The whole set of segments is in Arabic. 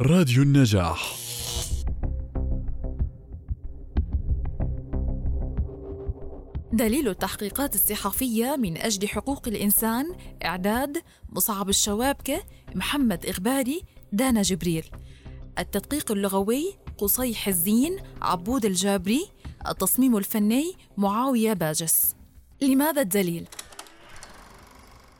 راديو النجاح. دليل التحقيقات الصحفية من أجل حقوق الإنسان إعداد مصعب الشوابكة محمد إغباري دانا جبريل. التدقيق اللغوي قصي حزين عبود الجابري. التصميم الفني معاوية باجس. لماذا الدليل؟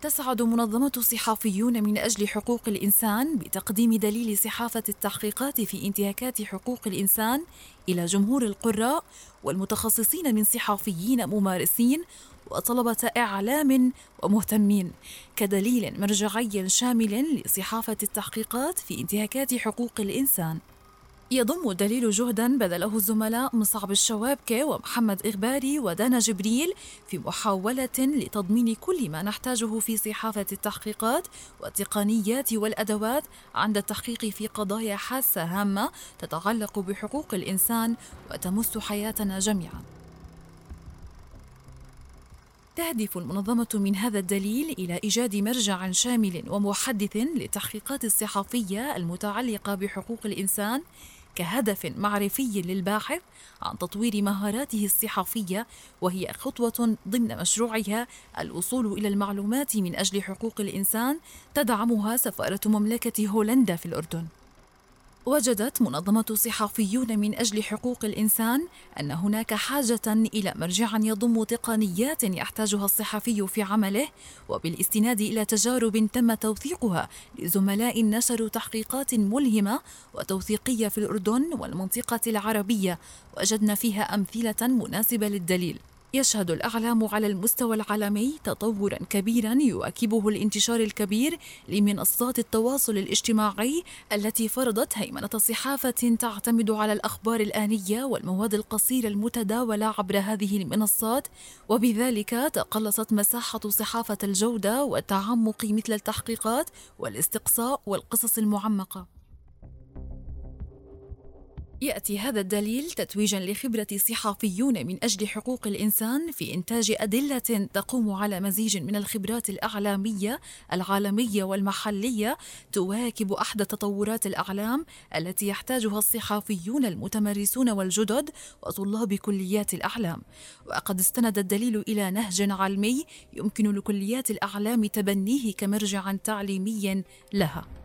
تسعد منظمة الصحافيون من أجل حقوق الإنسان بتقديم دليل صحافة التحقيقات في انتهاكات حقوق الإنسان إلى جمهور القراء والمتخصصين من صحافيين ممارسين وطلبة إعلام ومهتمين كدليل مرجعي شامل لصحافة التحقيقات في انتهاكات حقوق الإنسان. يضم الدليل جهدا بذله الزملاء مصعب الشوابكة ومحمد إغباري ودانا جبريل في محاولة لتضمين كل ما نحتاجه في صحافة التحقيقات والتقنيات والأدوات عند التحقيق في قضايا حاسة هامة تتعلق بحقوق الإنسان وتمس حياتنا جميعاً. تهدف المنظمة من هذا الدليل إلى إيجاد مرجع شامل ومحدث للتحقيقات الصحفية المتعلقة بحقوق الإنسان كهدف معرفي للباحث عن تطوير مهاراته الصحفية وهي خطوة ضمن مشروعها الوصول إلى المعلومات من أجل حقوق الإنسان تدعمها سفارة مملكة هولندا في الأردن. وجدت منظمة صحفيون من أجل حقوق الإنسان أن هناك حاجة إلى مرجع يضم تقنيات يحتاجها الصحفي في عمله وبالاستناد إلى تجارب تم توثيقها لزملاء نشروا تحقيقات ملهمة وتوثيقية في الأردن والمنطقة العربية وجدنا فيها أمثلة مناسبة للدليل. يشهد الإعلام على المستوى العالمي تطورا كبيرا يواكبه الانتشار الكبير لمنصات التواصل الاجتماعي التي فرضت هيمنة صحافة تعتمد على الأخبار الآنية والمواد القصيرة المتداولة عبر هذه المنصات. وبذلك تقلصت مساحة صحافة الجودة والتعمق مثل التحقيقات والاستقصاء والقصص المعمقة. يأتي هذا الدليل تتويجا لخبرة صحافيون من أجل حقوق الإنسان في إنتاج أدلة تقوم على مزيج من الخبرات الإعلامية العالمية والمحلية تواكب أحدث تطورات الأعلام التي يحتاجها الصحافيون المتمرسون والجدد وطلاب كليات الأعلام. وقد استند الدليل إلى نهج علمي يمكن لكليات الأعلام تبنيه كمرجع تعليمي لها.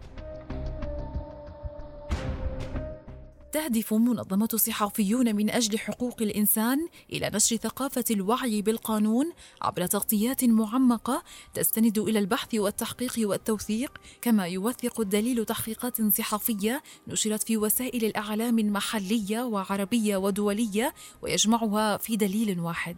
تهدف منظمة صحافيون من أجل حقوق الإنسان إلى نشر ثقافة الوعي بالقانون عبر تغطيات معمقة تستند إلى البحث والتحقيق والتوثيق كما يوثق الدليل تحقيقات صحفية نشرت في وسائل الإعلام المحلية وعربية ودولية ويجمعها في دليل واحد.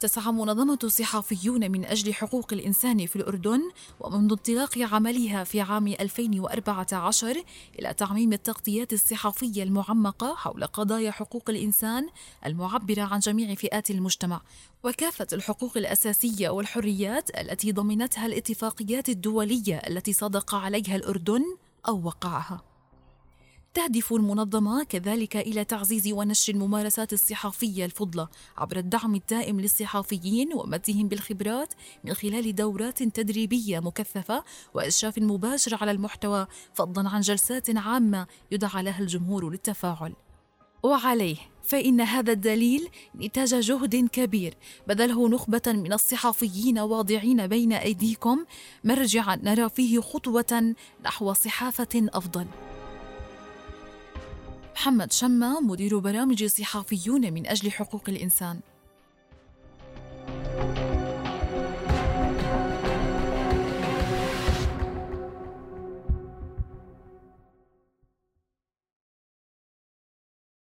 تسعى منظمة صحافيون من أجل حقوق الإنسان في الأردن ومنذ انطلاق عملها في عام 2014 إلى تعميم التغطيات الصحفية المعمقة حول قضايا حقوق الإنسان المعبرة عن جميع فئات المجتمع وكافة الحقوق الأساسية والحريات التي ضمنتها الاتفاقيات الدولية التي صدق عليها الأردن أو وقعها. تهدف المنظمة كذلك إلى تعزيز ونشر الممارسات الصحفية الفضلة عبر الدعم الدائم للصحافيين ومدهم بالخبرات من خلال دورات تدريبية مكثفة وإشراف مباشر على المحتوى فضلا عن جلسات عامة يدعى لها الجمهور للتفاعل. وعليه فإن هذا الدليل نتاج جهد كبير بذله نخبة من الصحفيين واضعين بين أيديكم مرجعا نرى فيه خطوة نحو صحافة أفضل. محمد شمة مدير برامج صحافيون من أجل حقوق الإنسان.